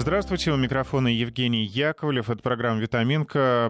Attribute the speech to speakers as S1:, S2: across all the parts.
S1: Здравствуйте, у микрофона Евгений Яковлев. Это программа «Витаминка»,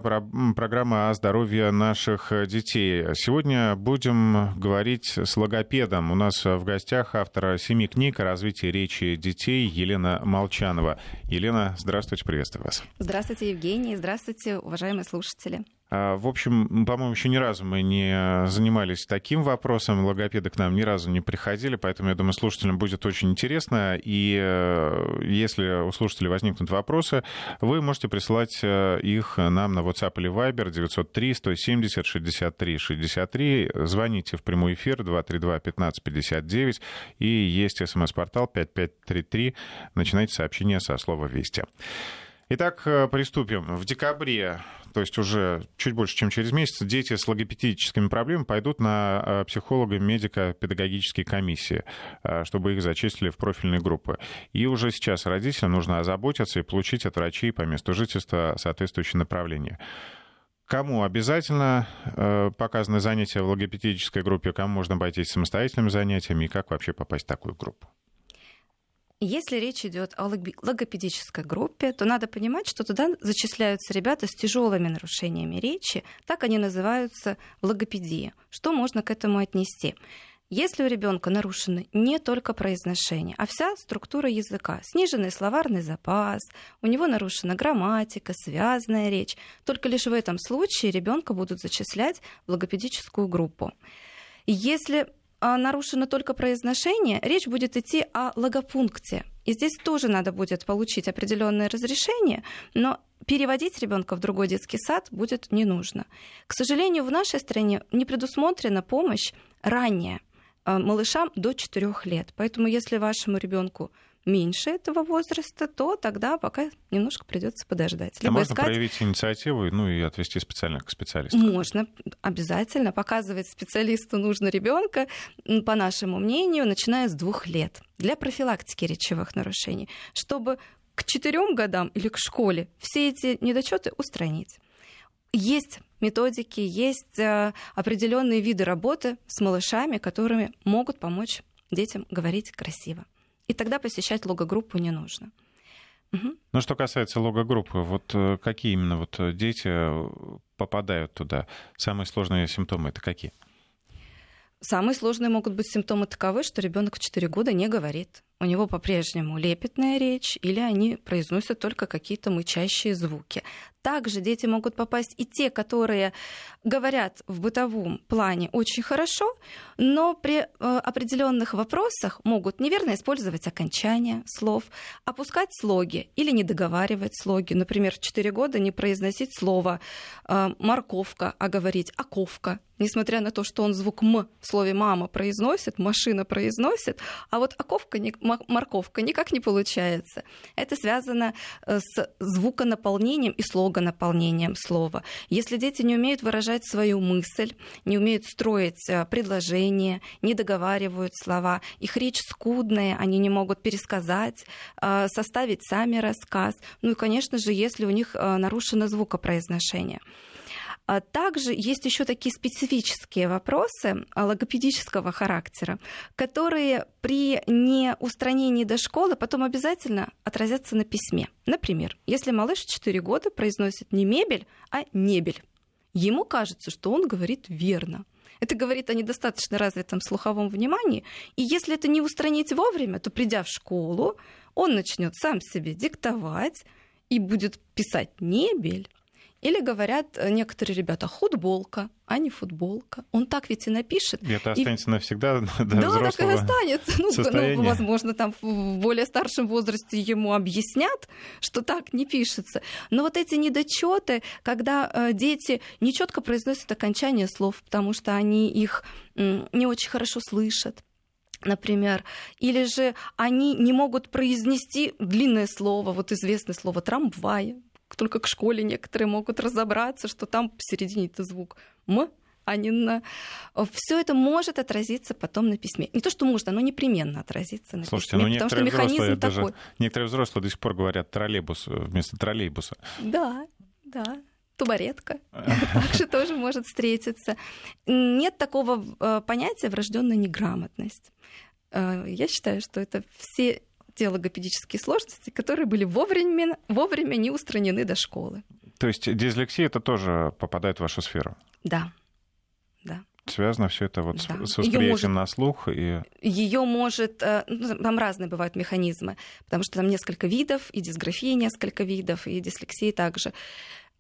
S1: программа о здоровье наших детей. Сегодня будем говорить с логопедом. У нас в гостях автора семи книг о развитии речи детей Елена Молчанова. Елена, здравствуйте, приветствую вас.
S2: Здравствуйте, Евгений. Здравствуйте, уважаемые слушатели.
S1: А, в общем, по-моему, еще ни разу мы не занимались таким вопросом. Логопеды к нам ни разу не приходили, поэтому, я думаю, слушателям будет очень интересно. И э, если у слушателей возникнут вопросы, вы можете присылать э, их нам на WhatsApp или Viber 903 170 63 63. Звоните в прямой эфир 232 15 59. И есть смс-портал 5533. Начинайте сообщение со слова «Вести». Итак, э, приступим. В декабре то есть уже чуть больше, чем через месяц, дети с логопедическими проблемами пойдут на э, психолога медико-педагогические комиссии, э, чтобы их зачислили в профильные группы. И уже сейчас родителям нужно озаботиться и получить от врачей по месту жительства соответствующее направление. Кому обязательно э, показаны занятия в логопедической группе, кому можно обойтись самостоятельными занятиями и как вообще попасть в такую группу?
S2: Если речь идет о логопедической группе, то надо понимать, что туда зачисляются ребята с тяжелыми нарушениями речи, так они называются в логопедии. Что можно к этому отнести? Если у ребенка нарушено не только произношение, а вся структура языка, сниженный словарный запас, у него нарушена грамматика, связанная речь, только лишь в этом случае ребенка будут зачислять в логопедическую группу. Если нарушено только произношение, речь будет идти о логопункте. И здесь тоже надо будет получить определенное разрешение, но переводить ребенка в другой детский сад будет не нужно. К сожалению, в нашей стране не предусмотрена помощь ранее а, малышам до 4 лет. Поэтому если вашему ребенку меньше этого возраста, то тогда пока немножко придется подождать.
S1: А Либо а можно искать... проявить инициативу ну, и отвести специально к специалисту?
S2: Можно, обязательно. Показывать специалисту нужно ребенка, по нашему мнению, начиная с двух лет для профилактики речевых нарушений, чтобы к четырем годам или к школе все эти недочеты устранить. Есть методики, есть э, определенные виды работы с малышами, которыми могут помочь детям говорить красиво и тогда посещать логогруппу не нужно.
S1: Угу. Ну, что касается логогруппы, вот э, какие именно вот э, дети э, попадают туда? Самые сложные симптомы это какие?
S2: Самые сложные могут быть симптомы таковы, что ребенок в 4 года не говорит. У него по-прежнему лепетная речь, или они произносят только какие-то мычащие звуки. Также дети могут попасть и те, которые говорят в бытовом плане очень хорошо, но при э, определенных вопросах могут неверно использовать окончания слов, опускать слоги или не договаривать слоги. Например, в 4 года не произносить слово э, морковка, а говорить оковка, несмотря на то, что он звук м в слове мама произносит, машина произносит, а вот оковка, морковка никак не получается. Это связано э, с звуконаполнением и слогом наполнением слова. Если дети не умеют выражать свою мысль, не умеют строить э, предложения, не договаривают слова, их речь скудная, они не могут пересказать, э, составить сами рассказ. Ну и, конечно же, если у них нарушено звукопроизношение. А также есть еще такие специфические вопросы логопедического характера, которые при неустранении до школы потом обязательно отразятся на письме. Например, если малыш в 4 года произносит не мебель, а небель, ему кажется, что он говорит верно. Это говорит о недостаточно развитом слуховом внимании. И если это не устранить вовремя, то придя в школу, он начнет сам себе диктовать и будет писать небель, или говорят э, некоторые ребята, футболка, а не футболка. Он так ведь и напишет.
S1: И это останется и... навсегда до
S2: Да, так и останется. Ну, ну, возможно, там в более старшем возрасте ему объяснят, что так не пишется. Но вот эти недочеты, когда э, дети нечетко произносят окончание слов, потому что они их не очень хорошо слышат, например, или же они не могут произнести длинное слово, вот известное слово трамвай, только к школе некоторые могут разобраться, что там посередине это звук «м», а не на... Все это может отразиться потом на письме. Не то, что может, оно непременно отразится на
S1: Слушайте,
S2: письме,
S1: ну, потому что механизм такой. Даже, некоторые взрослые до сих пор говорят троллейбус вместо троллейбуса.
S2: Да, да тубаретка также тоже может встретиться. Нет такого э, понятия врожденная неграмотность. Э, я считаю, что это все те логопедические сложности, которые были вовремя, вовремя не устранены до школы.
S1: То есть дислексия это тоже попадает в вашу сферу?
S2: Да. Да.
S1: Связано все это вот да. с восприятием может, на слух и.
S2: Ее может. Э, ну, там разные бывают механизмы, потому что там несколько видов, и дисграфии несколько видов, и дислексии также.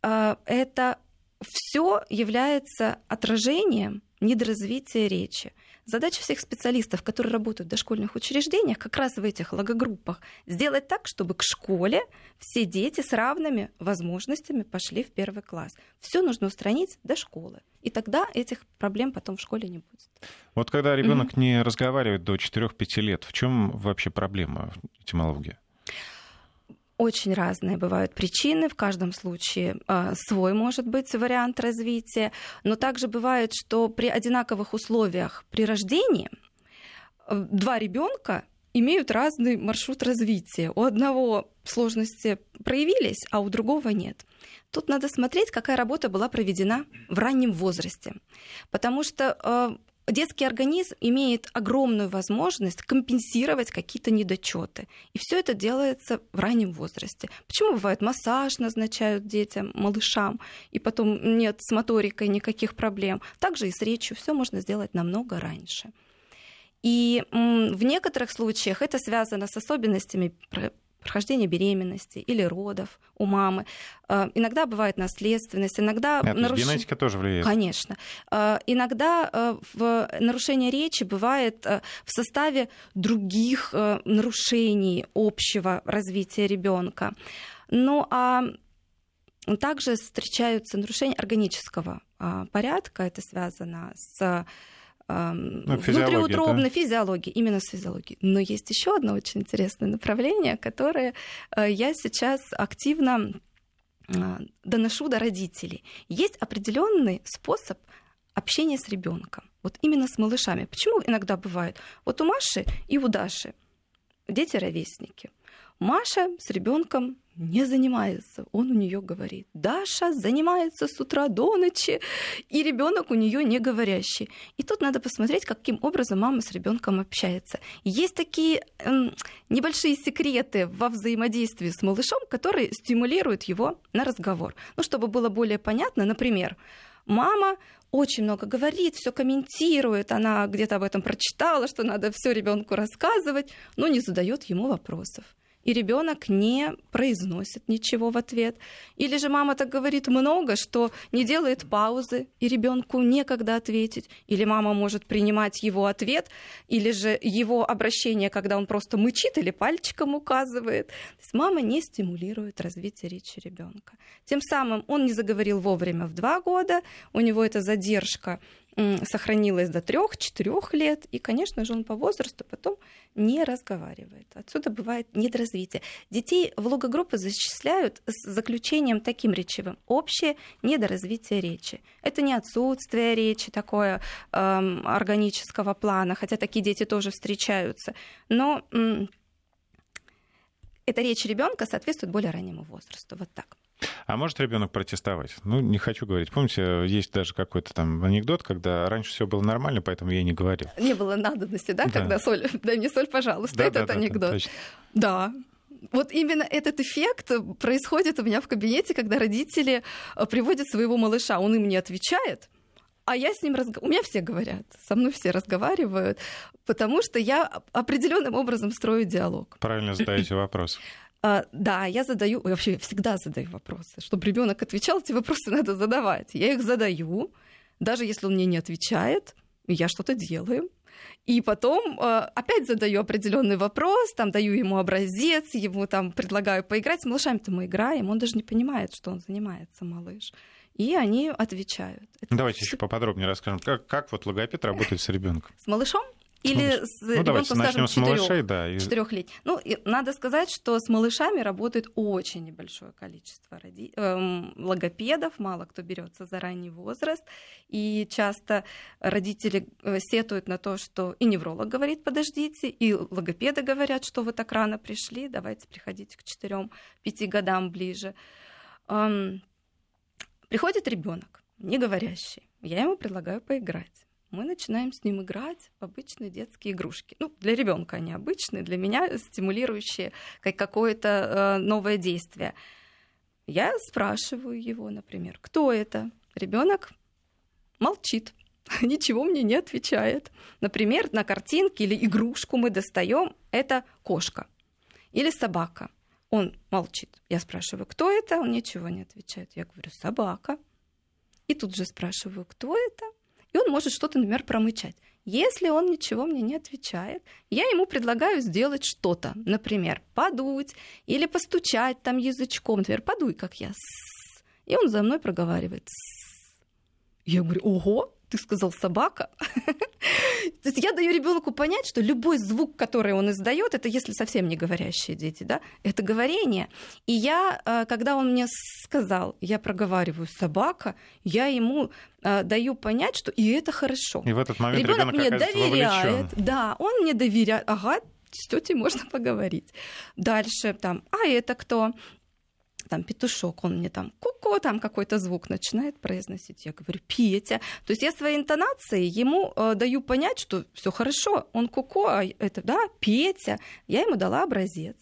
S2: Э, это все является отражением недоразвития речи. Задача всех специалистов, которые работают в дошкольных учреждениях, как раз в этих логогруппах, сделать так, чтобы к школе все дети с равными возможностями пошли в первый класс. Все нужно устранить до школы. И тогда этих проблем потом в школе не будет.
S1: Вот когда ребенок mm-hmm. не разговаривает до 4-5 лет, в чем вообще проблема этимологии?
S2: Очень разные бывают причины, в каждом случае э, свой может быть вариант развития, но также бывает, что при одинаковых условиях при рождении э, два ребенка имеют разный маршрут развития. У одного сложности проявились, а у другого нет. Тут надо смотреть, какая работа была проведена в раннем возрасте. Потому что э, детский организм имеет огромную возможность компенсировать какие-то недочеты. И все это делается в раннем возрасте. Почему бывает массаж назначают детям, малышам, и потом нет с моторикой никаких проблем. Также и с речью все можно сделать намного раньше. И в некоторых случаях это связано с особенностями прохождения беременности или родов у мамы. Э, иногда бывает наследственность, иногда...
S1: Нет, наруш... Генетика тоже влияет.
S2: Конечно. Э, иногда э, в нарушение речи бывает в составе других нарушений общего развития ребенка. Ну а также встречаются нарушения органического порядка. Это связано с внутриутробной да? физиологии, именно с физиологией. Но есть еще одно очень интересное направление, которое э, я сейчас активно э, доношу до родителей. Есть определенный способ общения с ребенком. Вот именно с малышами. Почему иногда бывает? Вот у Маши и у Даши дети ровесники. Маша с ребенком не занимается. Он у нее говорит, Даша занимается с утра до ночи, и ребенок у нее не говорящий. И тут надо посмотреть, каким образом мама с ребенком общается. Есть такие э, небольшие секреты во взаимодействии с малышом, которые стимулируют его на разговор. Ну, чтобы было более понятно, например, мама очень много говорит, все комментирует, она где-то об этом прочитала, что надо все ребенку рассказывать, но не задает ему вопросов и ребенок не произносит ничего в ответ. Или же мама так говорит много, что не делает паузы, и ребенку некогда ответить. Или мама может принимать его ответ, или же его обращение, когда он просто мычит или пальчиком указывает. То есть мама не стимулирует развитие речи ребенка. Тем самым он не заговорил вовремя в два года, у него эта задержка сохранилась до трех-четырех лет, и, конечно же, он по возрасту потом не разговаривает. Отсюда бывает недоразвитие. Детей в логогруппы зачисляют с заключением таким речевым. Общее недоразвитие речи. Это не отсутствие речи такое эм, органического плана, хотя такие дети тоже встречаются. Но эта речь ребенка соответствует более раннему возрасту. Вот так.
S1: А может ребенок протестовать? Ну, не хочу говорить. Помните, есть даже какой-то там анекдот, когда раньше все было нормально, поэтому я не говорил.
S2: Не было надобности, да, да. когда соль, дай мне соль, пожалуйста, да, этот да, анекдот. Да, да, вот именно этот эффект происходит у меня в кабинете, когда родители э, приводят своего малыша, он им не отвечает, а я с ним разговариваю. У меня все говорят, со мной все разговаривают, потому что я определенным образом строю диалог.
S1: Правильно задаете вопрос.
S2: А, да, я задаю, вообще всегда задаю вопросы. Чтобы ребенок отвечал, эти вопросы надо задавать. Я их задаю, даже если он мне не отвечает, я что-то делаю. И потом э, опять задаю определенный вопрос, там даю ему образец, ему там предлагаю поиграть. С малышами-то мы играем, он даже не понимает, что он занимается, малыш. И они отвечают.
S1: Это Давайте еще поподробнее расскажем, как, как вот логопед работает с ребенком.
S2: С малышом? Или с ну, ребенком, скажем, с малышей, да, и... Ну, и надо сказать, что с малышами работает очень небольшое количество роди... эм, логопедов, мало кто берется за ранний возраст, и часто родители э, сетуют на то, что и невролог говорит, подождите, и логопеды говорят, что вы так рано пришли, давайте приходите к 4-5 годам ближе. Эм, приходит ребенок, не говорящий, я ему предлагаю поиграть мы начинаем с ним играть в обычные детские игрушки. Ну, для ребенка они обычные, для меня стимулирующие как какое-то э, новое действие. Я спрашиваю его, например, кто это? Ребенок молчит, ничего мне не отвечает. Например, на картинке или игрушку мы достаем, это кошка или собака. Он молчит. Я спрашиваю, кто это? Он ничего не отвечает. Я говорю, собака. И тут же спрашиваю, кто это? Он может что-то, например, промычать. Если он ничего мне не отвечает, я ему предлагаю сделать что-то. Например, подуть или постучать там язычком. Например, подуй, как я. И он за мной проговаривает. Я говорю, ого, ты сказал собака. То есть я даю ребенку понять, что любой звук, который он издает, это если совсем не говорящие дети, да, это говорение. И я, э, когда он мне сказал, я проговариваю собака, я ему э, даю понять, что и это хорошо.
S1: И в этот момент ребенок мне доверяет.
S2: Вовлечен. Да, он мне доверяет. Ага, с тетей можно поговорить. Дальше там, а это кто? Там петушок, он мне там ку-ку, там какой-то звук начинает произносить. Я говорю, Петя. То есть я своей интонацией ему э, даю понять, что все хорошо, он ку-ку, а это, да, Петя. Я ему дала образец.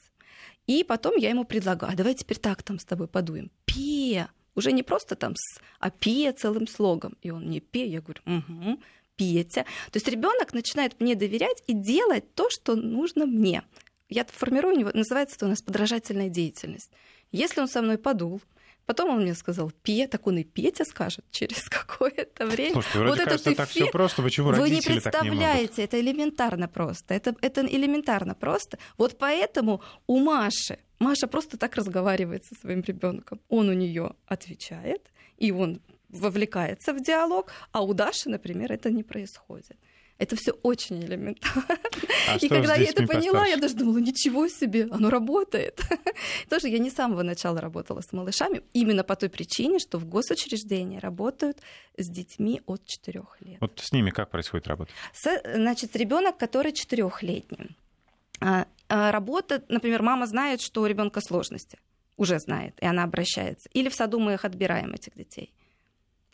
S2: И потом я ему предлагаю, а давай теперь так там с тобой подуем. Пе. Уже не просто там с, а пе целым слогом. И он мне пе, я говорю, угу, Петя. То есть ребенок начинает мне доверять и делать то, что нужно мне. Я формирую у него, называется это у нас подражательная деятельность. Если он со мной подул, Потом он мне сказал, Пе, так он и Петя скажет через какое-то время.
S1: Слушайте, вроде вот кажется, этот так все просто, почему Вы
S2: не представляете, это элементарно просто. Это, это элементарно просто. Вот поэтому у Маши, Маша просто так разговаривает со своим ребенком. Он у нее отвечает, и он вовлекается в диалог, а у Даши, например, это не происходит. Это все очень элементарно. А и когда я это поняла, постарше? я даже думала, ничего себе, оно работает. Тоже я не с самого начала работала с малышами, именно по той причине, что в госучреждении работают с детьми от 4 лет.
S1: Вот с ними как происходит работа?
S2: С, значит, ребенок, который четырехлетний. А, а, работа, например, мама знает, что у ребенка сложности, уже знает, и она обращается. Или в саду мы их отбираем, этих детей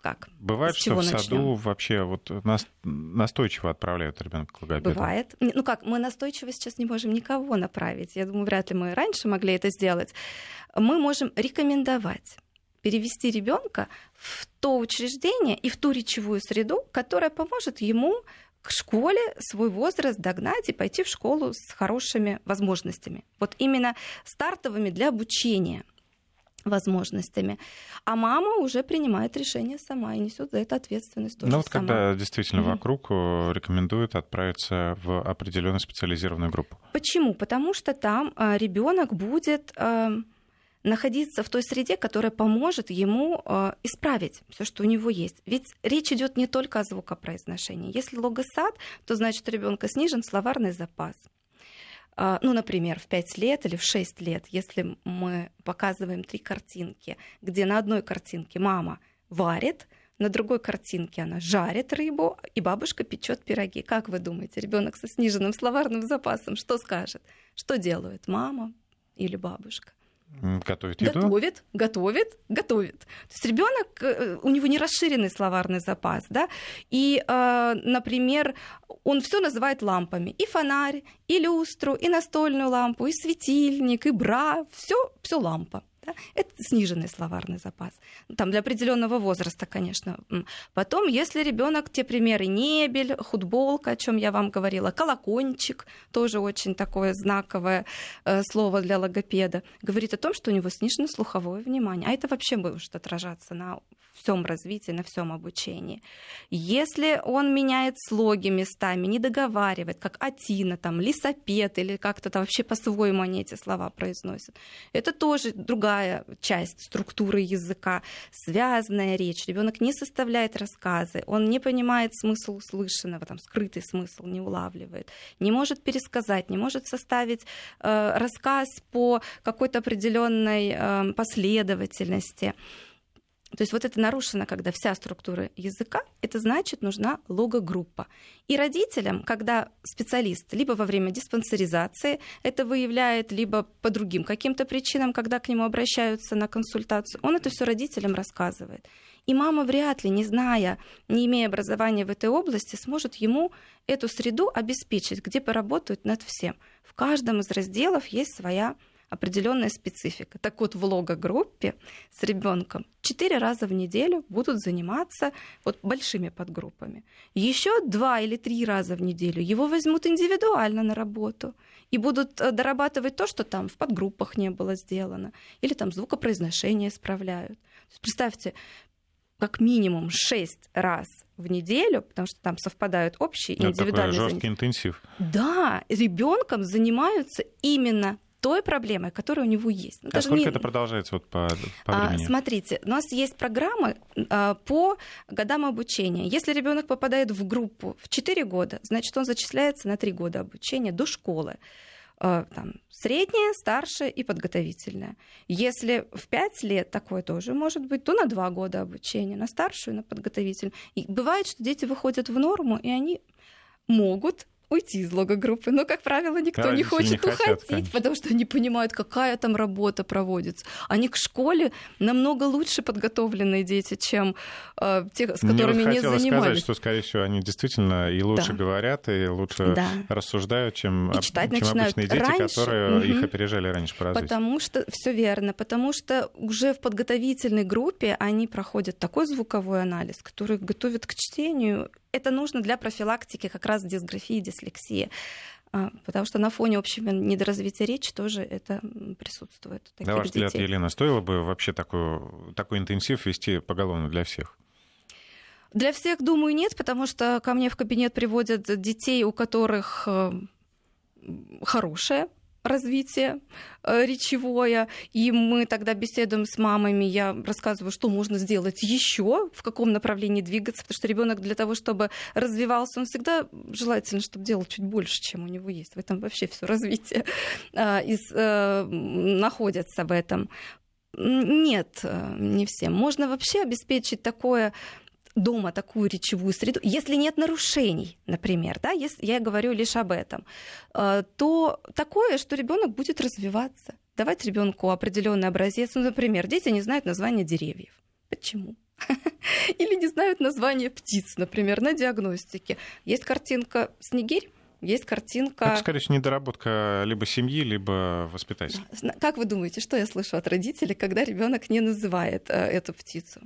S2: как?
S1: Бывает, что в саду начнем? вообще вот нас, настойчиво отправляют ребенка к логопеду?
S2: Бывает. Ну как, мы настойчиво сейчас не можем никого направить. Я думаю, вряд ли мы раньше могли это сделать. Мы можем рекомендовать перевести ребенка в то учреждение и в ту речевую среду, которая поможет ему к школе свой возраст догнать и пойти в школу с хорошими возможностями. Вот именно стартовыми для обучения возможностями. А мама уже принимает решение сама и несет за это ответственность тоже
S1: Ну вот
S2: сама.
S1: когда действительно mm-hmm. вокруг э, рекомендуют отправиться в определенную специализированную группу.
S2: Почему? Потому что там э, ребенок будет э, находиться в той среде, которая поможет ему исправить все, что у него есть. Ведь речь идет не только о звукопроизношении. Если логосад, то значит у ребенка снижен словарный запас. А, ну, например, в 5 лет или в 6 лет, если мы показываем три картинки, где на одной картинке мама варит, на другой картинке она жарит рыбу, и бабушка печет пироги. Как вы думаете, ребенок со сниженным словарным запасом что скажет? Что делает мама или бабушка?
S1: Готовит еду?
S2: Готовит, готовит, готовит. То есть ребенок, э, у него не расширенный словарный запас, да, и, э, например, он все называет лампами. И фонарь, и люстру, и настольную лампу, и светильник, и бра, все, все лампа. Да? Это сниженный словарный запас. Там для определенного возраста, конечно. Потом, если ребенок, те примеры, небель, футболка, о чем я вам говорила, колокольчик, тоже очень такое знаковое э, слово для логопеда, говорит о том, что у него снижено слуховое внимание. А это вообще может отражаться на всем развитии, на всем обучении. Если он меняет слоги местами, не договаривает, как Атина, там, лисопед или как-то там вообще по-своему они эти слова произносят, это тоже другая часть структуры языка, связанная речь. Ребенок не составляет рассказы, он не понимает смысл услышанного, там, скрытый смысл не улавливает, не может пересказать, не может составить э, рассказ по какой-то определенной э, последовательности. То есть вот это нарушено, когда вся структура языка, это значит, нужна логогруппа. И родителям, когда специалист либо во время диспансеризации это выявляет, либо по другим каким-то причинам, когда к нему обращаются на консультацию, он это все родителям рассказывает. И мама вряд ли, не зная, не имея образования в этой области, сможет ему эту среду обеспечить, где поработают над всем. В каждом из разделов есть своя определенная специфика. Так вот, в лого-группе с ребенком четыре раза в неделю будут заниматься вот большими подгруппами. Еще два или три раза в неделю его возьмут индивидуально на работу и будут э, дорабатывать то, что там в подгруппах не было сделано, или там звукопроизношение исправляют. Представьте, как минимум шесть раз в неделю, потому что там совпадают общие и индивидуальные.
S1: Это жесткий интенсив.
S2: Да, ребенком занимаются именно той проблемой, которая у него есть.
S1: Ну, а сколько не... это продолжается вот по, по
S2: а, времени? А, смотрите, у нас есть программы а, по годам обучения. Если ребенок попадает в группу в 4 года, значит, он зачисляется на 3 года обучения до школы. А, там, средняя, старшая и подготовительная. Если в 5 лет такое тоже может быть, то на 2 года обучения, на старшую, на подготовительную. И бывает, что дети выходят в норму, и они могут уйти из логогруппы. Но, как правило, никто да, не хочет не уходить, хотят, потому что они понимают, какая там работа проводится. Они к школе намного лучше подготовленные дети, чем э, те, с которыми
S1: Мне
S2: не
S1: вот
S2: занимались.
S1: сказать, что, скорее всего, они действительно и лучше да. говорят, и лучше да. рассуждают, чем,
S2: и читать
S1: чем обычные дети,
S2: раньше.
S1: которые угу. их опережали раньше по развитию.
S2: Потому что, все верно, потому что уже в подготовительной группе они проходят такой звуковой анализ, который готовит к чтению это нужно для профилактики как раз дисграфии, дислексии. А, потому что на фоне общего недоразвития речи тоже это присутствует.
S1: На ваш взгляд, Елена, стоило бы вообще такой, такой интенсив вести поголовно для всех?
S2: Для всех, думаю, нет, потому что ко мне в кабинет приводят детей, у которых э, хорошая развитие э, речевое, и мы тогда беседуем с мамами, я рассказываю, что можно сделать еще, в каком направлении двигаться, потому что ребенок для того, чтобы развивался, он всегда желательно, чтобы делал чуть больше, чем у него есть. В этом вообще все развитие и, э, находится в этом. Нет, э, не всем. Можно вообще обеспечить такое дома такую речевую среду, если нет нарушений, например, да, если я говорю лишь об этом, э, то такое, что ребенок будет развиваться. Давать ребенку определенный образец. Ну, например, дети не знают названия деревьев. Почему? Или не знают название птиц, например, на диагностике. Есть картинка снегирь, есть картинка...
S1: Это, скорее всего, недоработка либо семьи, либо воспитателя.
S2: Как вы думаете, что я слышу от родителей, когда ребенок не называет э, эту птицу?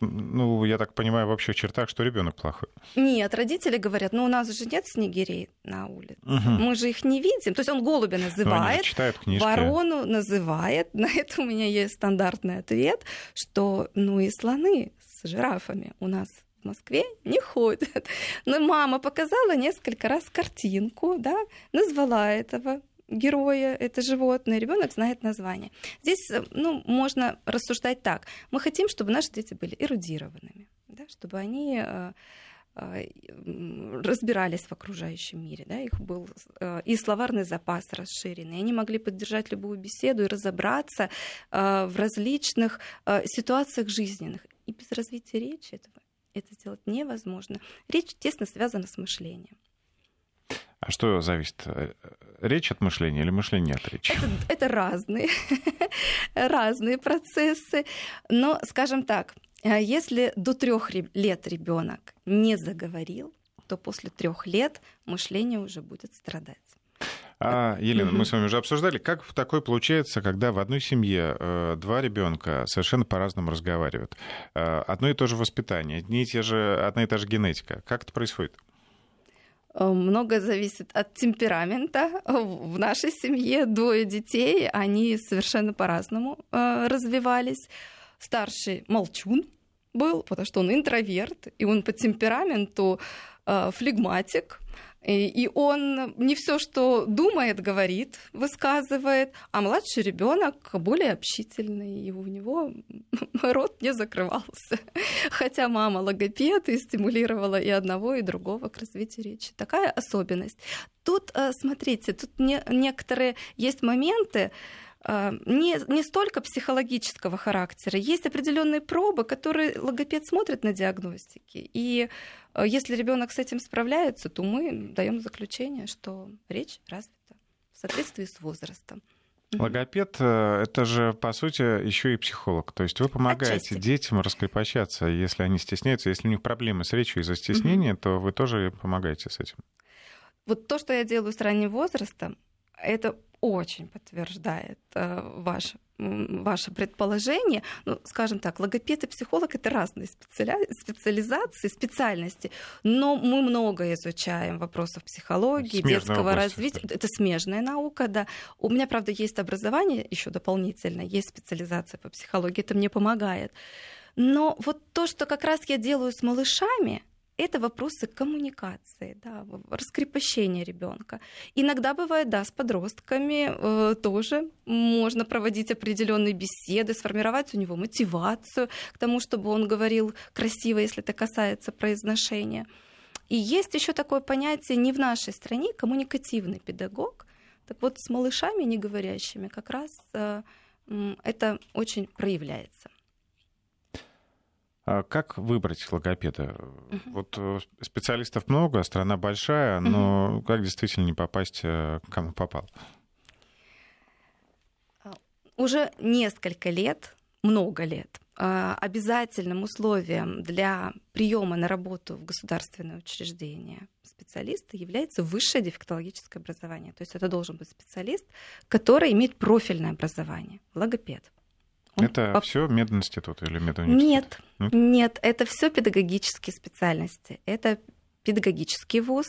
S1: Ну, я так понимаю, в общих чертах, что ребенок плохой.
S2: Нет, родители говорят, ну у нас же нет снегирей на улице. Угу. Мы же их не видим. То есть он голубя называет, ворону называет. На это у меня есть стандартный ответ, что ну и слоны с жирафами у нас в Москве не ходят. Но мама показала несколько раз картинку, да, назвала этого героя, это животное, ребенок знает название. Здесь э, ну, можно рассуждать так. Мы хотим, чтобы наши дети были эрудированными, да, чтобы они э, э, разбирались в окружающем мире, да, их был и словарный запас расширенный, они могли поддержать любую беседу и разобраться в различных ситуациях жизненных. И без развития речи этого это сделать невозможно. Речь тесно связана с мышлением.
S1: А что зависит? Речь от мышления или мышление от речи?
S2: Это, это разные, разные процессы. Но, скажем так, э, если до трех лет ребенок не заговорил, то после трех лет мышление уже будет страдать.
S1: А, Елена, мы с вами уже обсуждали, как такое получается, когда в одной семье э, два ребенка совершенно по-разному разговаривают. Э, одно и то же воспитание, одни и те же, одна и та же генетика. Как это происходит?
S2: Э, многое зависит от темперамента. В нашей семье двое детей, они совершенно по-разному э, развивались. Старший молчун был, потому что он интроверт, и он по темпераменту э, флегматик, и он не все, что думает, говорит, высказывает, а младший ребенок более общительный, и у него рот не закрывался. Хотя мама логопед и стимулировала и одного, и другого к развитию речи. Такая особенность. Тут, э, смотрите, тут некоторые есть моменты, э, не, не столько психологического характера. Есть определенные пробы, которые логопед смотрит на диагностике. И э, если ребенок с этим справляется, то мы даем заключение, что речь развита в соответствии с возрастом.
S1: Логопед э, это же, по сути, еще и психолог. То есть вы помогаете
S2: Отчасти.
S1: детям раскрепощаться, если они стесняются. Если у них проблемы с речью из-за стеснения, то вы тоже помогаете с этим.
S2: Вот то, что я делаю с ранним возрастом, это очень подтверждает э, ваш, ваше предположение. Ну, скажем так, логопед и психолог это разные специали... специализации, специальности, но мы много изучаем вопросов психологии,
S1: Смежная
S2: детского
S1: область,
S2: развития. Это смежная наука, да. У меня, правда, есть образование еще дополнительно, есть специализация по психологии, это мне помогает. Но вот то, что как раз я делаю с малышами, это вопросы коммуникации, да, раскрепощения ребенка. Иногда бывает, да, с подростками э, тоже можно проводить определенные беседы, сформировать у него мотивацию к тому, чтобы он говорил красиво, если это касается произношения. И есть еще такое понятие не в нашей стране коммуникативный педагог. Так вот, с малышами неговорящими как раз э, это очень проявляется.
S1: А как выбрать логопеда? Вот э, специалистов много, страна большая, но как действительно не попасть, э, к кому попал?
S2: уже несколько лет, много лет, а, обязательным условием для приема на работу в государственное учреждение специалиста является высшее дефектологическое образование. То есть это должен быть специалист, который имеет профильное образование, логопед. Он
S1: Это
S2: поп-
S1: все мединститут или медуниверситет?
S2: Нет,
S1: Нет?
S2: нет, это все педагогические специальности. Это педагогический вуз.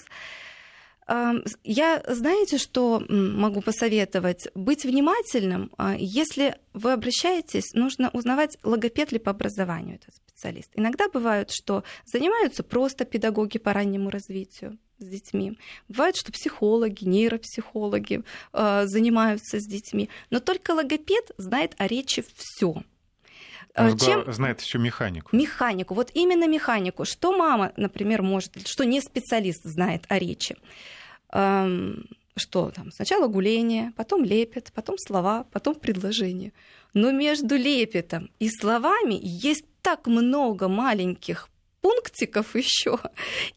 S2: С- Я, знаете, что могу посоветовать? Быть внимательным. А, Если вы обращаетесь, нужно узнавать, логопед ли по образованию этот специалист. Иногда бывает, что занимаются просто педагоги по раннему развитию с детьми. Бывает, что психологи, нейропсихологи э, занимаются с детьми. Но только логопед знает о речи все.
S1: Он сгла- знает еще механику.
S2: Механику, вот именно механику. Что мама, например, может, что не специалист знает о речи. Эм, что там? Сначала гуление, потом лепет, потом слова, потом предложение. Но между лепетом и словами есть так много маленьких пунктиков еще.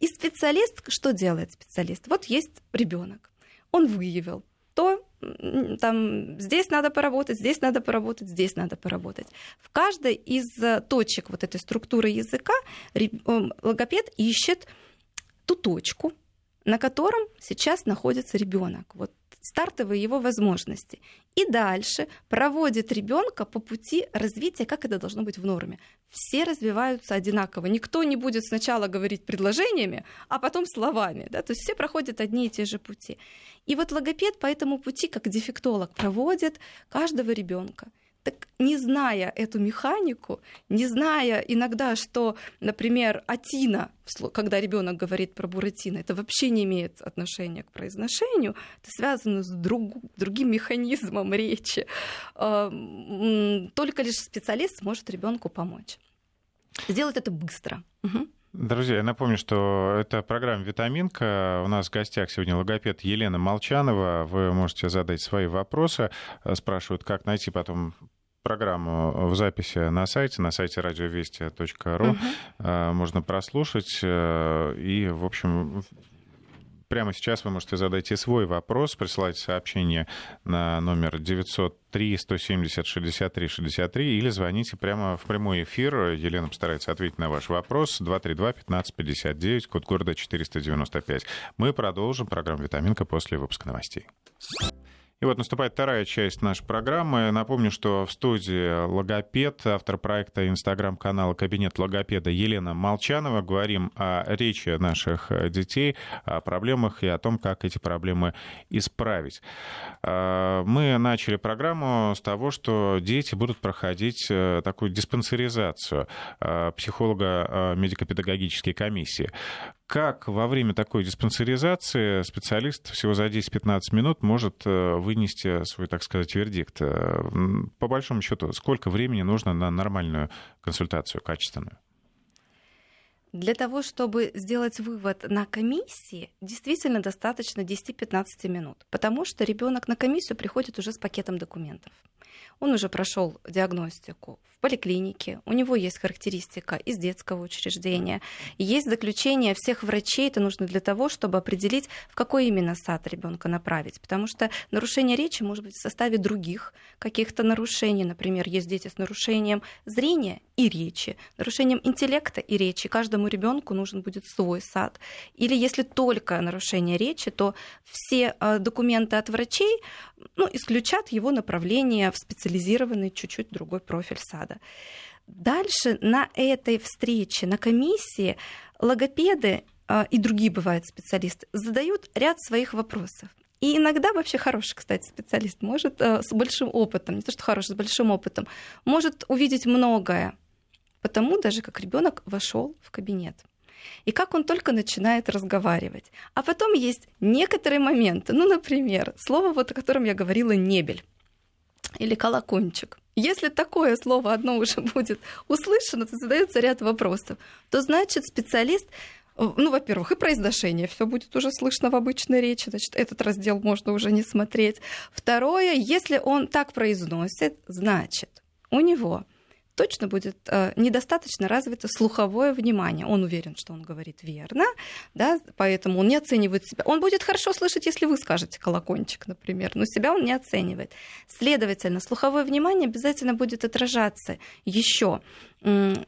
S2: И специалист, что делает специалист? Вот есть ребенок, он выявил то там здесь надо поработать, здесь надо поработать, здесь надо поработать. В каждой из э, точек вот этой структуры языка эм, логопед ищет ту точку, на котором сейчас находится ребенок. Вот стартовые его возможности. И дальше проводит ребенка по пути развития, как это должно быть в норме. Все развиваются одинаково. Никто не будет сначала говорить предложениями, а потом словами. Да? То есть все проходят одни и те же пути. И вот логопед по этому пути, как дефектолог, проводит каждого ребенка. Так не зная эту механику, не зная иногда, что, например, атина, когда ребенок говорит про буратино, это вообще не имеет отношения к произношению, это связано с друг- другим механизмом речи. А, м, Только лишь специалист сможет ребенку помочь. Сделать это быстро.
S1: Друзья, я напомню, что это программа «Витаминка». У нас в гостях сегодня логопед Елена Молчанова. Вы можете задать свои вопросы. Э, Спрашивают, как найти потом программу в записи на сайте, на сайте радиовести.ру.
S2: Мгм.
S1: Э, Можно прослушать. э, И, в общем, прямо сейчас вы можете задать и свой вопрос, присылать сообщение на номер 903 170 63 63 или звоните прямо в прямой эфир. Елена постарается ответить на ваш вопрос. 232 15 59, код города 495. Мы продолжим программу «Витаминка» после выпуска новостей. И вот наступает вторая часть нашей программы. Напомню, что в студии логопед, автор проекта инстаграм-канала «Кабинет логопеда» Елена Молчанова. Говорим о речи наших детей, о проблемах и о том, как эти проблемы исправить. А, Мы начали программу с того, что дети будут проходить э, такую диспансеризацию э, психолога э, медико-педагогической комиссии. Как во время такой диспансеризации специалист всего за 10-15 минут может э, вынести свой, так сказать, вердикт? По большому счету, сколько времени нужно на нормальную консультацию качественную?
S2: Для того, чтобы сделать вывод на комиссии, действительно достаточно 10-15 минут, потому что ребенок на комиссию приходит уже с пакетом документов. Он уже прошел диагностику в поликлинике, у него есть характеристика из детского учреждения, есть заключение всех врачей, это нужно для того, чтобы определить, в какой именно сад ребенка направить, потому что нарушение речи может быть в составе других каких-то нарушений, например, есть дети с нарушением зрения и речи, нарушением интеллекта и речи, каждому ребенку нужен будет свой сад. Или если только нарушение речи, то все э, документы от врачей ну, исключат его направление в специализированный чуть-чуть другой профиль сада. Дальше на этой встрече, на комиссии логопеды э, и другие бывают специалисты задают ряд своих вопросов. И иногда вообще хороший, кстати, специалист может э, с большим опытом, не то что хороший, с большим опытом, может увидеть многое, потому даже как ребенок вошел в кабинет. И как он только начинает разговаривать. А потом есть некоторые моменты, ну, например, слово, вот о котором я говорила, небель или колокольчик. Если такое слово одно уже будет услышано, то задается ряд вопросов, то значит специалист ну, во-первых, и произношение все будет уже слышно в обычной речи, значит, этот раздел можно уже не смотреть. Второе, если он так произносит, значит, у него точно будет э, недостаточно развито слуховое внимание. Он уверен, что он говорит верно, да, поэтому он не оценивает себя. Он будет хорошо слышать, если вы скажете колокольчик, например, но себя он не оценивает. Следовательно, слуховое внимание обязательно будет отражаться еще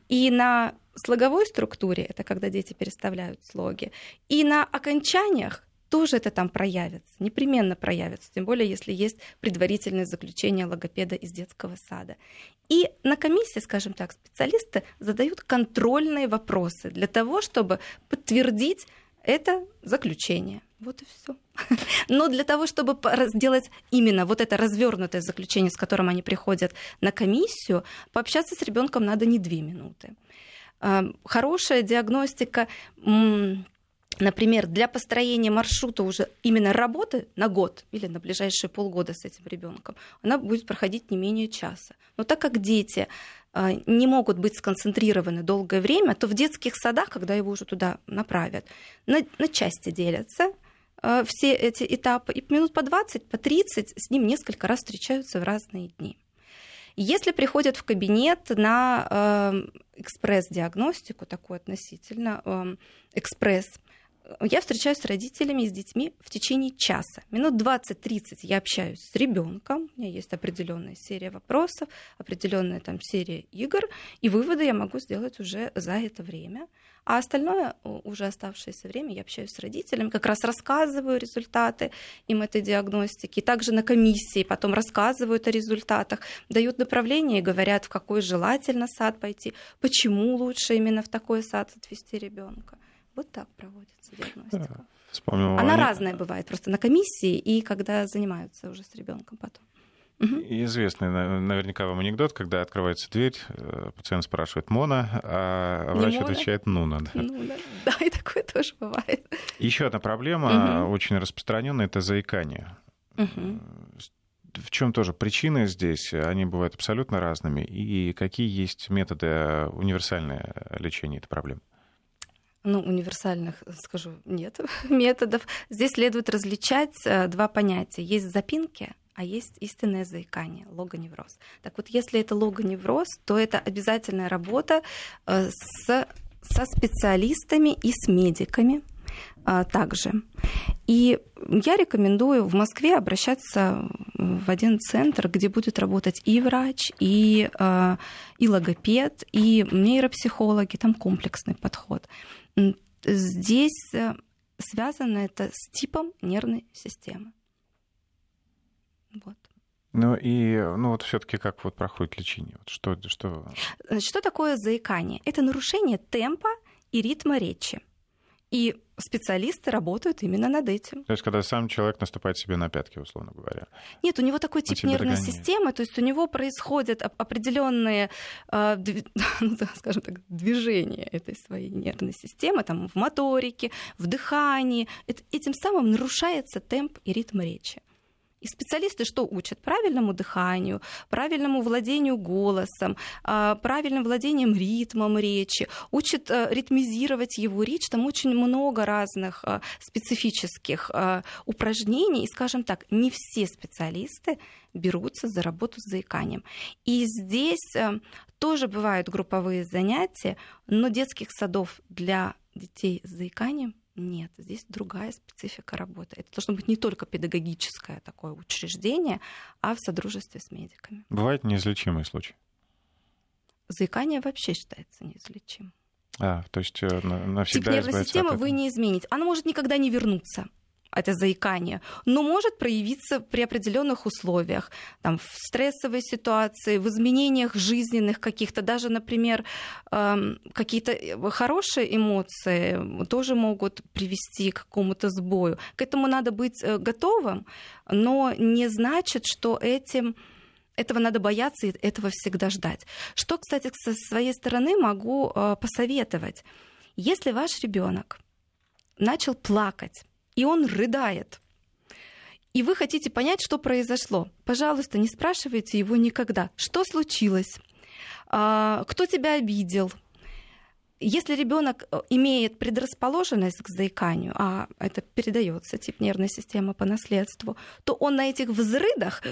S2: и на слоговой структуре, это когда дети переставляют слоги, и на окончаниях, тоже это там проявится, непременно проявится, тем более если есть предварительное заключение логопеда из детского сада. И на комиссии, скажем так, специалисты задают контрольные вопросы для того, чтобы подтвердить это заключение. Вот и все. Но для того, чтобы сделать именно вот это развернутое заключение, с которым они приходят на комиссию, пообщаться с ребенком надо не две минуты. Хорошая диагностика например, для построения маршрута уже именно работы на год или на ближайшие полгода с этим ребенком, она будет проходить не менее часа. Но так как дети а, не могут быть сконцентрированы долгое время, то в детских садах, когда его уже туда направят, на, на части делятся а, все эти этапы, и минут по 20, по 30 с ним несколько раз встречаются в разные дни. Если приходят в кабинет на э, экспресс-диагностику, такую относительно экспресс, я встречаюсь с родителями и с детьми в течение часа. Минут 20-30 я общаюсь с ребенком. У меня есть определенная серия вопросов, определенная там серия игр, и выводы я могу сделать уже за это время. А остальное, уже оставшееся время, я общаюсь с родителями, как раз рассказываю результаты им этой диагностики. Также на комиссии потом рассказывают о результатах, дают направление и говорят, в какой желательно сад пойти, почему лучше именно в такой сад отвести ребенка. Вот так проводится диагностика. Вспомнил Она разная бывает, просто на комиссии и когда занимаются уже с ребенком потом.
S1: Угу. Известный наверняка вам анекдот, когда открывается дверь, э, пациент спрашивает «Мона», а врач Не отвечает «Нуна».
S2: Да. Нуна. Да, и такое тоже бывает.
S1: Еще одна проблема, угу. очень распространенная, это заикание. Угу. В чем тоже причины здесь? Они бывают абсолютно разными. И какие есть методы универсального лечения этой проблемы?
S2: Ну, универсальных, скажу, нет методов. Здесь следует различать э, два понятия. Есть запинки, а есть истинное заикание, логоневроз. Так вот, если это логоневроз, то это обязательная работа э, с, со специалистами и с медиками э, также. И я рекомендую в Москве обращаться в один центр, где будет работать и врач, и, и логопед, и нейропсихологи, там комплексный подход. Здесь э, связано это с типом нервной системы.
S1: Вот. Ну и ну вот все-таки как вот проходит лечение? Вот что, что...
S2: что такое заикание? Это нарушение темпа и ритма речи. И специалисты работают именно над этим.
S1: То есть, когда сам человек наступает себе на пятки, условно говоря.
S2: Нет, у него такой тип нервной догоняет. системы, то есть у него происходят определенные, а, ну, скажем так, движения этой своей нервной системы, там, в моторике, в дыхании. Этим самым нарушается темп и ритм речи. И, специалисты что учат? Правильному дыханию, правильному владению голосом, а, правильным владением ритмом речи, учат э, ритмизировать его речь. Там очень много разных э, специфических э, упражнений. И, скажем так, не все специалисты берутся за работу с заиканием. И здесь тоже бывают групповые занятия, но детских садов для детей с заиканием нет, здесь другая специфика работы. Это должно быть не только педагогическое такое учреждение, а в содружестве с медиками.
S1: Бывает неизлечимый случай?
S2: Заикание вообще считается неизлечимым.
S1: А, то есть э, навсегда
S2: Тип нервной системы вы не измените. Она может никогда не вернуться это заикание, но может проявиться при определенных условиях, там, в стрессовой ситуации, в изменениях жизненных каких-то, даже, например, эм, какие-то э, хорошие эмоции тоже могут привести к какому-то сбою. К этому надо быть э, готовым, но не значит, что этим этого надо бояться и этого всегда ждать. Что, кстати, со своей стороны могу э, посоветовать. Если ваш ребенок начал плакать и он рыдает. И вы хотите понять, что произошло. Пожалуйста, не спрашивайте его никогда. Что случилось? А, кто тебя обидел? Если ребенок э, имеет предрасположенность к заиканию, а это передается тип нервной системы по наследству, то он на этих взрыдах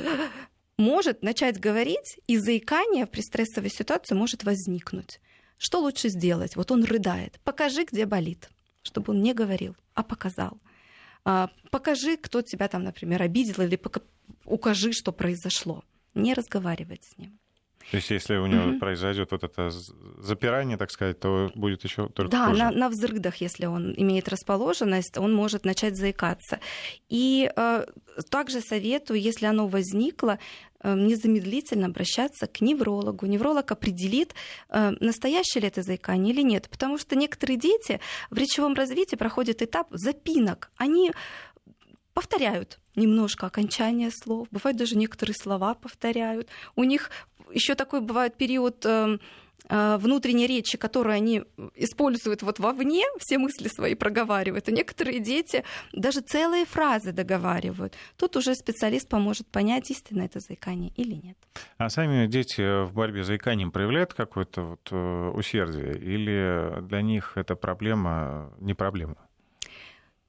S2: может начать говорить, и заикание при стрессовой ситуации может возникнуть. Что лучше сделать? Вот он рыдает. Покажи, где болит, чтобы он не говорил, а показал. А, покажи, кто тебя там, например, обидел, или укажи, что произошло. Не разговаривать с ним.
S1: То есть, если у него mm-hmm. произойдет вот это запирание, так сказать, то будет еще только
S2: Да,
S1: хуже.
S2: на, на взрыдах, если он имеет расположенность, он может начать заикаться. И э, также советую, если оно возникло, незамедлительно обращаться к неврологу. Невролог определит, э, настоящее ли это заикание или нет. Потому что некоторые дети в речевом развитии проходят этап запинок. Они повторяют немножко окончание слов, бывает даже некоторые слова повторяют. У них еще такой бывает период эм, э, внутренней речи, которую они используют вот вовне, все мысли свои проговаривают. И некоторые дети даже целые фразы договаривают. Тут уже специалист поможет понять, истинно это заикание или нет.
S1: А сами дети в борьбе с заиканием проявляют какое-то вот э, усердие? Или для них эта проблема не проблема?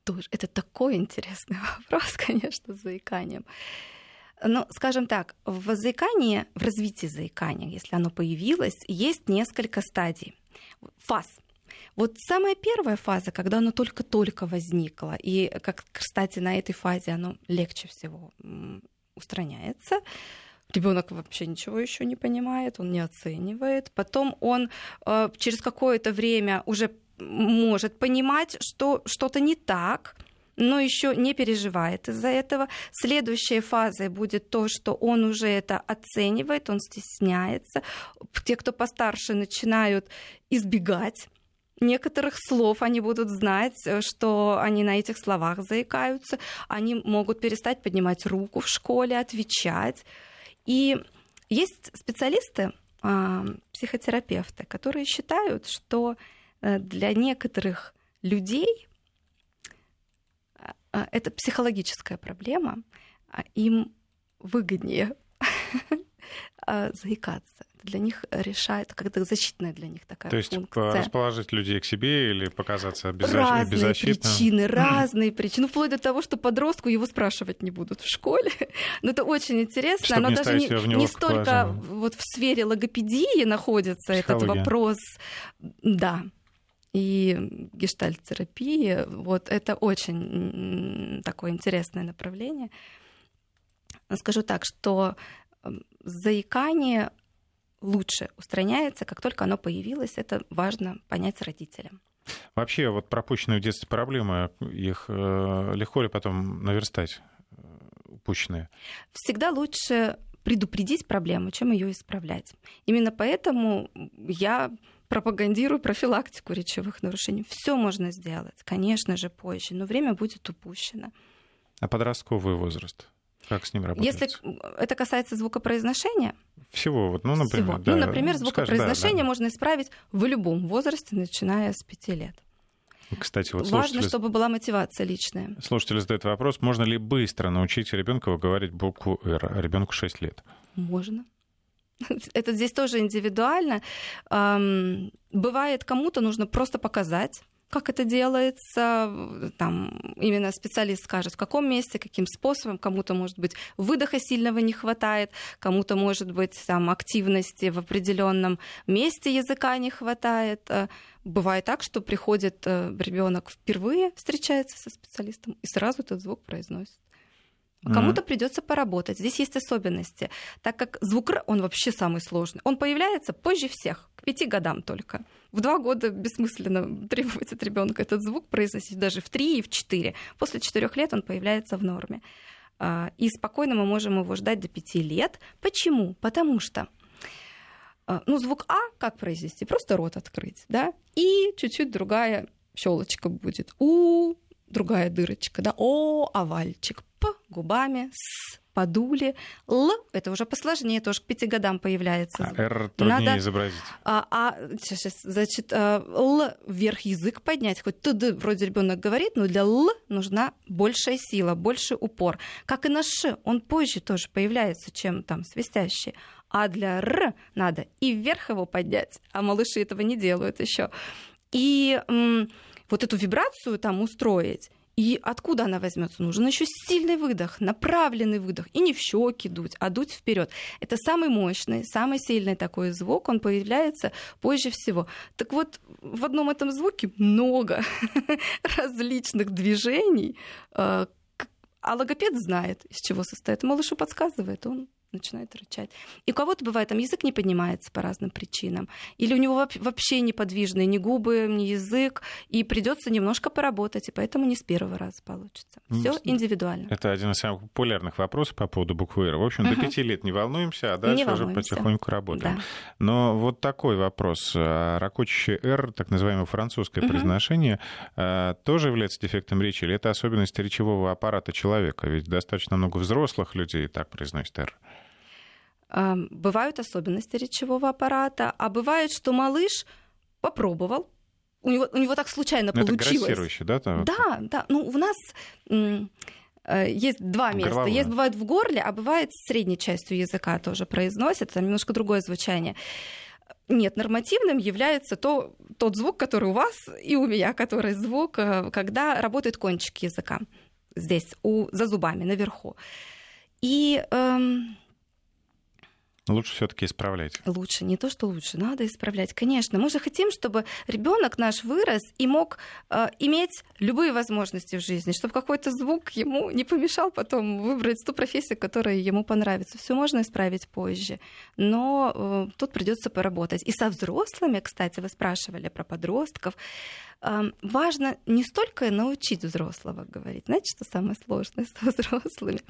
S2: Тоже. Это такой интересный вопрос, конечно, с заиканием. Ну, скажем так, в заикании, в развитии заикания, если оно появилось, есть несколько стадий, фаз. Вот самая первая фаза, когда оно только-только возникло, и, как, кстати, на этой фазе оно легче всего устраняется, ребенок вообще ничего еще не понимает, он не оценивает. Потом он э, через какое-то время уже может понимать, что что-то не так, но еще не переживает из-за этого. Следующей фазой будет то, что он уже это оценивает, он стесняется. Те, кто постарше, начинают избегать некоторых слов, они будут знать, что они на этих словах заикаются, они могут перестать поднимать руку в школе, отвечать. И есть специалисты, а, психотерапевты, которые считают, что э, для некоторых людей это психологическая проблема, а им выгоднее а, заикаться. Для них решает, как-то защитная для них такая
S1: То есть
S2: функция.
S1: расположить людей к себе или показаться
S2: разные беззащитным? причины, разные причины. Ну, вплоть до того, что подростку его спрашивать не будут в школе. Но это очень интересно.
S1: Чтобы
S2: Оно
S1: не
S2: даже не, не столько
S1: положение.
S2: вот в сфере логопедии находится этот вопрос. Да, и гештальт-терапии. Вот это очень такое интересное направление. Скажу так, что заикание лучше устраняется, как только оно появилось. Это важно понять родителям.
S1: Вообще, вот пропущенные в детстве проблемы, их э, легко ли потом наверстать, э, упущенные?
S2: Всегда лучше предупредить проблему, чем ее исправлять. Именно поэтому я пропагандирую профилактику речевых нарушений. Все можно сделать, конечно же, позже, но время будет упущено.
S1: А подростковый возраст? Как с ним работать?
S2: Если это касается звукопроизношения,
S1: всего, вот, ну, например,
S2: всего.
S1: Да,
S2: ну, например, звукопроизношение Скажи, да, да. можно исправить в любом возрасте, начиная с 5 лет.
S1: Кстати, вот
S2: Важно,
S1: слушатели...
S2: чтобы была мотивация личная.
S1: Слушатели задают вопрос, можно ли быстро научить ребенка выговаривать букву «Р», а ребенку 6 лет?
S2: Можно. Это здесь тоже индивидуально. Бывает, кому-то нужно просто показать, как это делается, там именно специалист скажет, в каком месте, каким способом, кому-то, может быть, выдоха сильного не хватает, кому-то, может быть, там активности в определенном месте языка не хватает. Э, бывает так, что приходит э, ребенок впервые, встречается со специалистом и сразу этот звук произносит. Кому-то mm-hmm. придется поработать. Здесь есть особенности. Так как звук Р, он вообще самый сложный. Он появляется позже всех, к пяти годам только. В два года бессмысленно требовать от ребенка этот звук произносить даже в три и в четыре. После четырех лет он появляется в норме. А, и спокойно мы можем его ждать до пяти лет. Почему? Потому что а, ну, звук А как произнести? Просто рот открыть, да? И чуть-чуть другая щелочка будет. У, другая дырочка, да? О, овальчик губами, с подули. Л это уже посложнее, тоже к пяти годам появляется.
S1: А Р труднее Надо, изобразить.
S2: А, а сейчас, значит, а, Л вверх язык поднять, хоть ТД вроде ребенок говорит, но для Л нужна большая сила, больше упор. Как и на Ш, он позже тоже появляется, чем там свистящий. А для Р надо и вверх его поднять, а малыши этого не делают еще. И м- вот эту вибрацию там устроить, и откуда она возьмется? Нужен еще сильный выдох, направленный выдох. И не в щеки дуть, а дуть вперед. Это самый мощный, самый сильный такой звук. Он появляется позже всего. Так вот, в одном этом звуке много различных движений. Э, а логопед знает, из чего состоит. Малышу подсказывает, он начинает рычать. И у кого-то бывает, там язык не поднимается по разным причинам, или у него вообще неподвижные ни губы, ни язык, и придется немножко поработать, и поэтому не с первого раза получится. Все индивидуально.
S1: Это один из самых популярных вопросов по поводу буквы «Р». В общем, угу. до пяти лет не волнуемся, а дальше уже потихоньку работаем. Да. Но вот такой вопрос. А ракочащее «Р», так называемое французское угу. произношение, а, тоже является дефектом речи, или это особенность речевого аппарата человека? Ведь достаточно много взрослых людей так произносят «Р».
S2: Бывают особенности речевого аппарата, а бывает, что малыш попробовал, у него, у него так случайно Но ну, получилось.
S1: Это да? Там?
S2: Да, да. Ну, у нас э, есть два места. Горловое. Есть бывает в горле, а бывает с средней частью языка тоже произносят. Там немножко другое звучание. Нет, нормативным является то, тот звук, который у вас и у меня, который звук, э, когда работает кончик языка здесь, у, за зубами, наверху. И эм,
S1: Лучше все-таки исправлять.
S2: Лучше, не то, что лучше, надо исправлять. Конечно, мы же хотим, чтобы ребенок наш вырос и мог э, иметь любые возможности в жизни, чтобы какой-то звук ему не помешал потом выбрать ту профессию, которая ему понравится. Все можно исправить позже, но э, тут придется поработать. И со взрослыми, кстати, вы спрашивали про подростков. Э, важно не столько научить взрослого говорить, знаете, что самое сложное со взрослыми?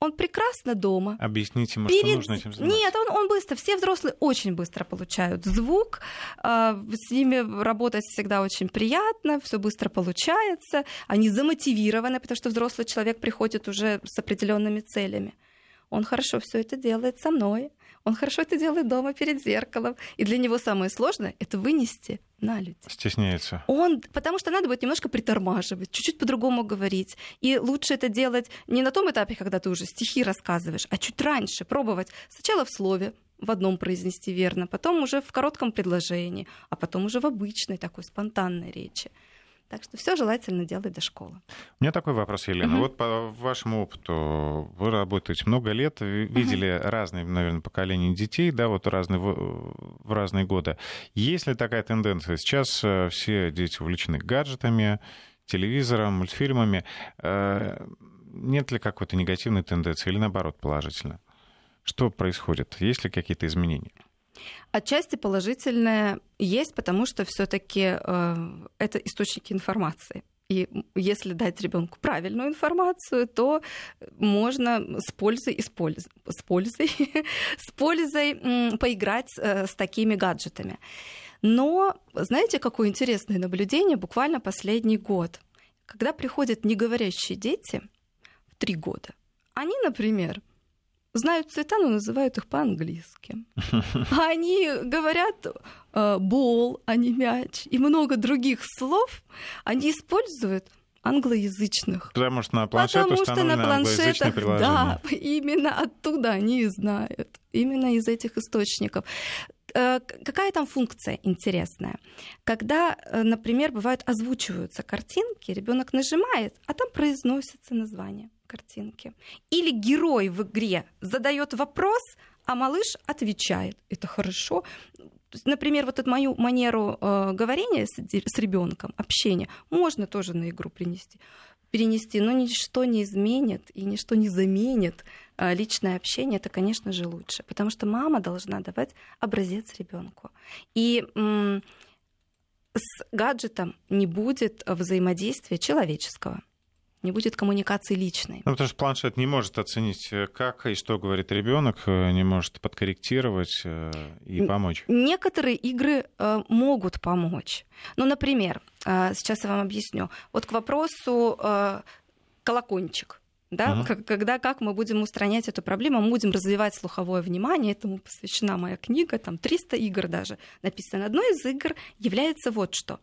S2: Он прекрасно дома.
S1: Объясните ему, Перед... что нужно этим заниматься.
S2: Нет, он, он быстро, все взрослые очень быстро получают звук, а, с ними работать всегда очень приятно, все быстро получается, они замотивированы, потому что взрослый человек приходит уже с определенными целями. Он хорошо все это делает со мной, он хорошо это делает дома перед зеркалом. И для него самое сложное — это вынести на люди.
S1: Стесняется.
S2: Он, потому что надо будет немножко притормаживать, чуть-чуть по-другому говорить. И лучше это делать не на том этапе, когда ты уже стихи рассказываешь, а чуть раньше пробовать. Сначала в слове, в одном произнести верно, потом уже в коротком предложении, а потом уже в обычной такой спонтанной речи. Так что все желательно делать до школы.
S1: У меня такой вопрос, Елена. Угу. Вот по вашему опыту, вы работаете много лет, видели угу. разные, наверное, поколения детей, да, вот разные, в разные годы. Есть ли такая тенденция? Сейчас э, все дети увлечены гаджетами, телевизором, мультфильмами. Э, нет ли какой-то негативной тенденции или наоборот положительно? Что происходит? Есть ли какие-то изменения?
S2: Отчасти положительное есть, потому что все-таки э, это источники информации. И если дать ребенку правильную информацию, то можно с пользой, с пользой, с пользой, с пользой поиграть э, с такими гаджетами. Но знаете, какое интересное наблюдение буквально последний год? Когда приходят неговорящие дети в три года, они, например, знают цвета, но называют их по-английски. Они говорят э, бол, а не мяч. И много других слов они используют англоязычных.
S1: Потому что на планшетах
S2: Потому что на планшетах, да, именно оттуда они и знают. Именно из этих источников. Э, какая там функция интересная? Когда, э, например, бывают озвучиваются картинки, ребенок нажимает, а там произносится название картинки. Или герой в игре задает вопрос, а малыш отвечает. Это хорошо. Например, вот эту мою манеру э, говорения с, с ребенком, общения, можно тоже на игру принести перенести, но ничто не изменит и ничто не заменит э, личное общение, это, конечно же, лучше, потому что мама должна давать образец ребенку. И м- с гаджетом не будет взаимодействия человеческого не будет коммуникации личной.
S1: Ну, потому что планшет не может оценить, э, как и что говорит ребенок, э, не может подкорректировать э, и помочь.
S2: Некоторые игры могут помочь. Ну, например, сейчас я вам объясню. Вот к вопросу колокольчик. Да, uh-huh. когда как мы будем устранять эту проблему, мы будем развивать слуховое внимание, этому посвящена моя книга, там 300 игр даже написано. Одной из игр является вот что.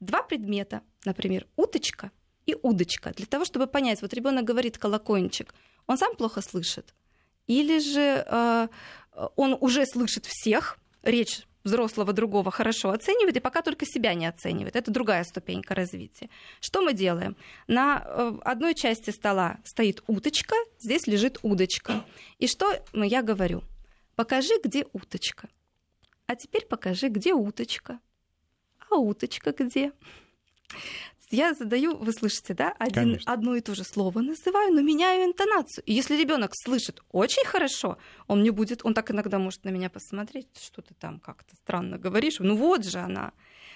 S2: Два предмета, например, уточка и удочка. Для того, чтобы понять, вот ребенок говорит колокольчик, он сам плохо слышит. Или же э, он уже слышит всех, речь взрослого другого хорошо оценивает, и пока только себя не оценивает. Это другая ступенька развития. Что мы делаем? На э, одной части стола стоит уточка, здесь лежит удочка. И что я говорю? Покажи, где уточка. А теперь покажи, где уточка. А уточка где? Я задаю, вы слышите, да, один, одно и то же слово называю, но меняю интонацию. И если ребенок слышит очень хорошо, он мне будет, он так иногда может на меня посмотреть, что ты там как-то странно говоришь, ну вот же она.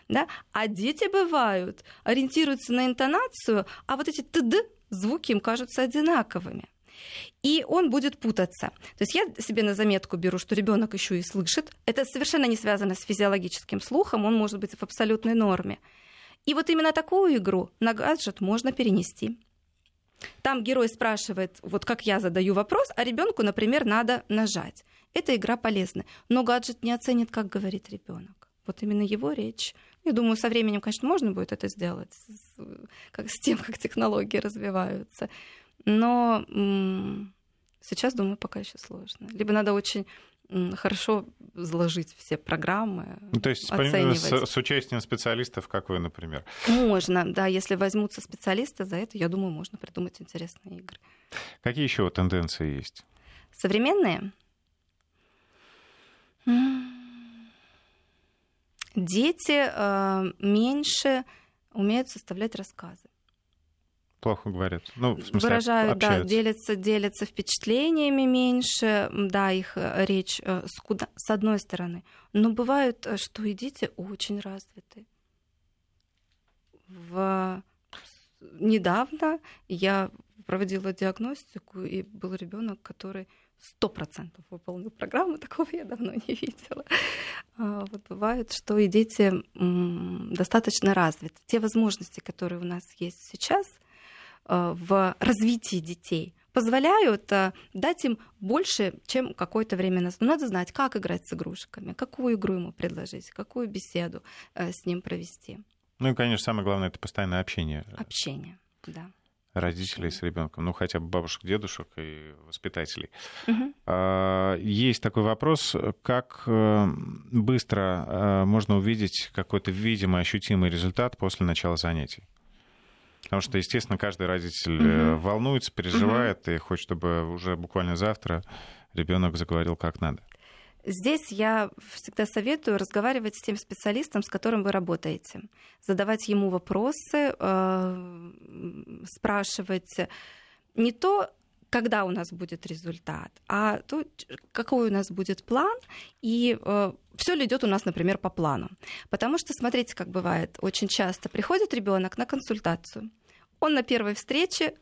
S2: Да? А дети бывают, ориентируются на интонацию, а вот эти тд звуки им кажутся одинаковыми. И он будет путаться. То есть я себе на заметку беру, что ребенок еще и слышит. Это совершенно не связано с физиологическим слухом, он может быть в абсолютной норме. И вот именно такую игру на гаджет можно перенести. Там герой спрашивает, вот как я задаю вопрос, а ребенку, например, надо нажать. Эта игра полезна. Но гаджет не оценит, как говорит ребенок. Вот именно его речь. Я думаю, со временем, конечно, можно будет это сделать, как с тем, как технологии развиваются. Но сейчас, думаю, пока еще сложно. Либо надо очень хорошо заложить все программы.
S1: Ну, то есть оценивать. С, с участием специалистов, как вы, например?
S2: Можно, да. Если возьмутся специалисты за это, я думаю, можно придумать интересные игры.
S1: Какие еще тенденции есть?
S2: Современные? Дети э, меньше умеют составлять рассказы
S1: плохо говорят. Ну, в
S2: смысле, Выражают, общаются. да, делятся, делятся впечатлениями меньше, да, их э, речь э, с, куда, с одной стороны. Но бывает, э, что и дети очень развиты. В... Недавно я проводила диагностику, и был ребенок, который сто процентов выполнил программу, такого я давно не видела. А, вот бывает, что и дети достаточно развиты. Те возможности, которые у нас есть сейчас, в развитии детей позволяют э, дать им больше, чем какое-то время назад. Но надо знать, как играть с игрушками, какую игру ему предложить, какую беседу э, с ним провести.
S1: Ну и, конечно, самое главное это постоянное общение.
S2: Общение, да.
S1: Родителей с ребенком, ну хотя бы бабушек, дедушек и воспитателей. Угу. Есть такой вопрос, как быстро можно увидеть какой-то видимый, ощутимый результат после начала занятий? Потому что, естественно, каждый родитель угу. волнуется, переживает угу. и хочет, чтобы уже буквально завтра ребенок заговорил как надо.
S2: Здесь я всегда советую разговаривать с тем специалистом, с которым вы работаете, задавать ему вопросы, э, спрашивать не то, когда у нас будет результат, а то, какой у нас будет план и э, все ли идет у нас, например, по плану. Потому что, смотрите, как бывает, очень часто приходит ребенок на консультацию, он на первой встрече,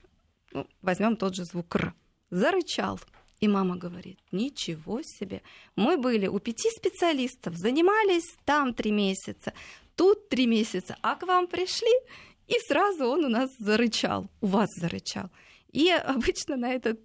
S2: ну, возьмем тот же звук «р», зарычал. И мама говорит, ничего себе, мы были у пяти специалистов, занимались там три месяца, тут три месяца, а к вам пришли, и сразу он у нас зарычал, у вас зарычал. И обычно на этот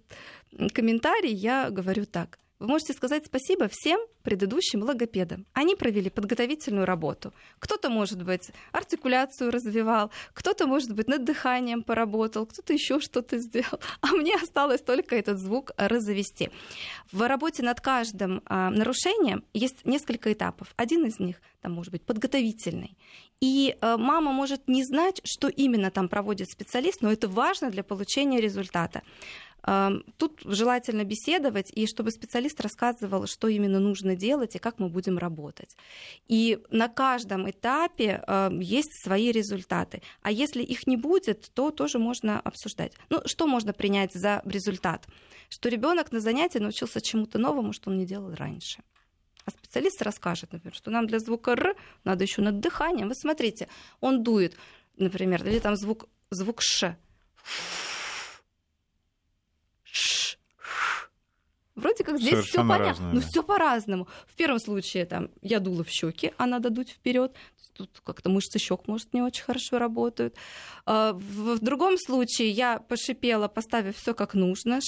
S2: комментарий я говорю так. Вы можете сказать спасибо всем предыдущим логопедам. Они провели подготовительную работу. Кто-то, может быть, артикуляцию развивал, кто-то, может быть, над дыханием поработал, кто-то еще что-то сделал. А мне осталось только этот звук развести. В работе над каждым а, нарушением есть несколько этапов. Один из них, там, может быть, подготовительный. И а, мама может не знать, что именно там проводит специалист, но это важно для получения результата. Тут желательно беседовать, и чтобы специалист рассказывал, что именно нужно делать и как мы будем работать. И на каждом этапе есть свои результаты. А если их не будет, то тоже можно обсуждать. Ну, что можно принять за результат? Что ребенок на занятии научился чему-то новому, что он не делал раньше. А специалист расскажет, например, что нам для звука Р надо еще над дыханием. Вы смотрите, он дует, например, или там звук, звук Ш. Вроде как здесь все понятно, но все по-разному. В первом случае там я дула в щеки, а надо дуть вперед. Тут как-то мышцы щек, может, не очень хорошо работают. А, в другом случае я пошипела, поставив все как нужно.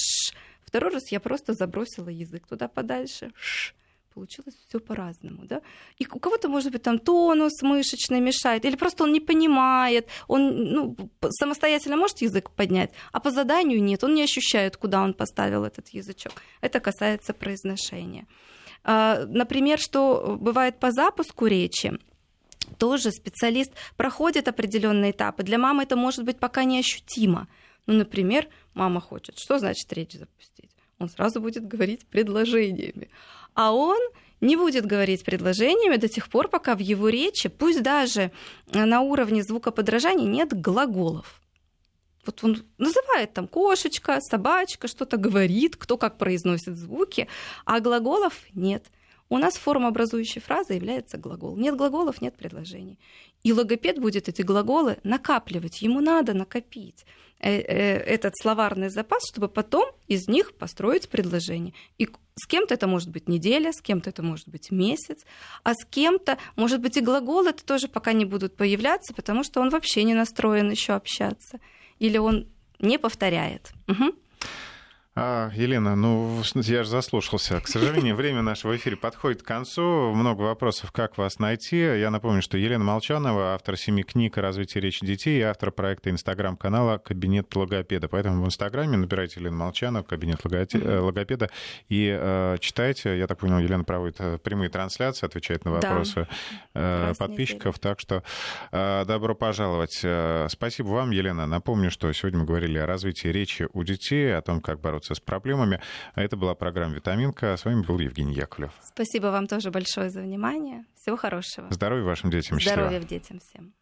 S2: Второй раз я просто забросила язык туда подальше. Ш получилось все по-разному, да. И у кого-то, может быть, там тонус мышечный мешает, или просто он не понимает, он ну, самостоятельно может язык поднять, а по заданию нет, он не ощущает, куда он поставил этот язычок. Это касается произношения. А, например, что бывает по запуску речи, тоже специалист проходит определенные этапы. Для мамы это может быть пока неощутимо. Ну, например, мама хочет, что значит речь запустить? Он сразу будет говорить предложениями а он не будет говорить предложениями до тех пор, пока в его речи, пусть даже на уровне звукоподражания, нет глаголов. Вот он называет там кошечка, собачка, что-то говорит, кто как произносит звуки, а глаголов нет. У нас формообразующей фразой является глагол. Нет глаголов, нет предложений. И логопед будет эти глаголы накапливать. Ему надо накопить. Э, э, этот словарный запас, чтобы потом из них построить предложение. И с кем-то это может быть неделя, с кем-то это может быть месяц, а с кем-то, может быть, и глаголы это тоже пока не будут появляться, потому что он вообще не настроен еще общаться. Или он не повторяет. Угу.
S1: А, Елена, ну, я же заслушался. К сожалению, время нашего эфира подходит к концу. Много вопросов, как вас найти. Я напомню, что Елена Молчанова, автор семи книг о развитии речи детей и автор проекта Инстаграм-канала «Кабинет логопеда». Поэтому в Инстаграме набирайте Елена Молчанова, «Кабинет э, логопеда» и э, читайте. Я так понял, Елена проводит э, прямые трансляции, отвечает на вопросы да. подписчиков. Так что добро пожаловать. Спасибо вам, Елена. Напомню, что сегодня мы говорили о развитии речи у детей, о том, как бороться с проблемами. А это была программа «Витаминка». С вами был Евгений Яковлев.
S2: Спасибо вам тоже большое за внимание. Всего хорошего.
S1: Здоровья вашим детям.
S2: Здоровья в детям всем.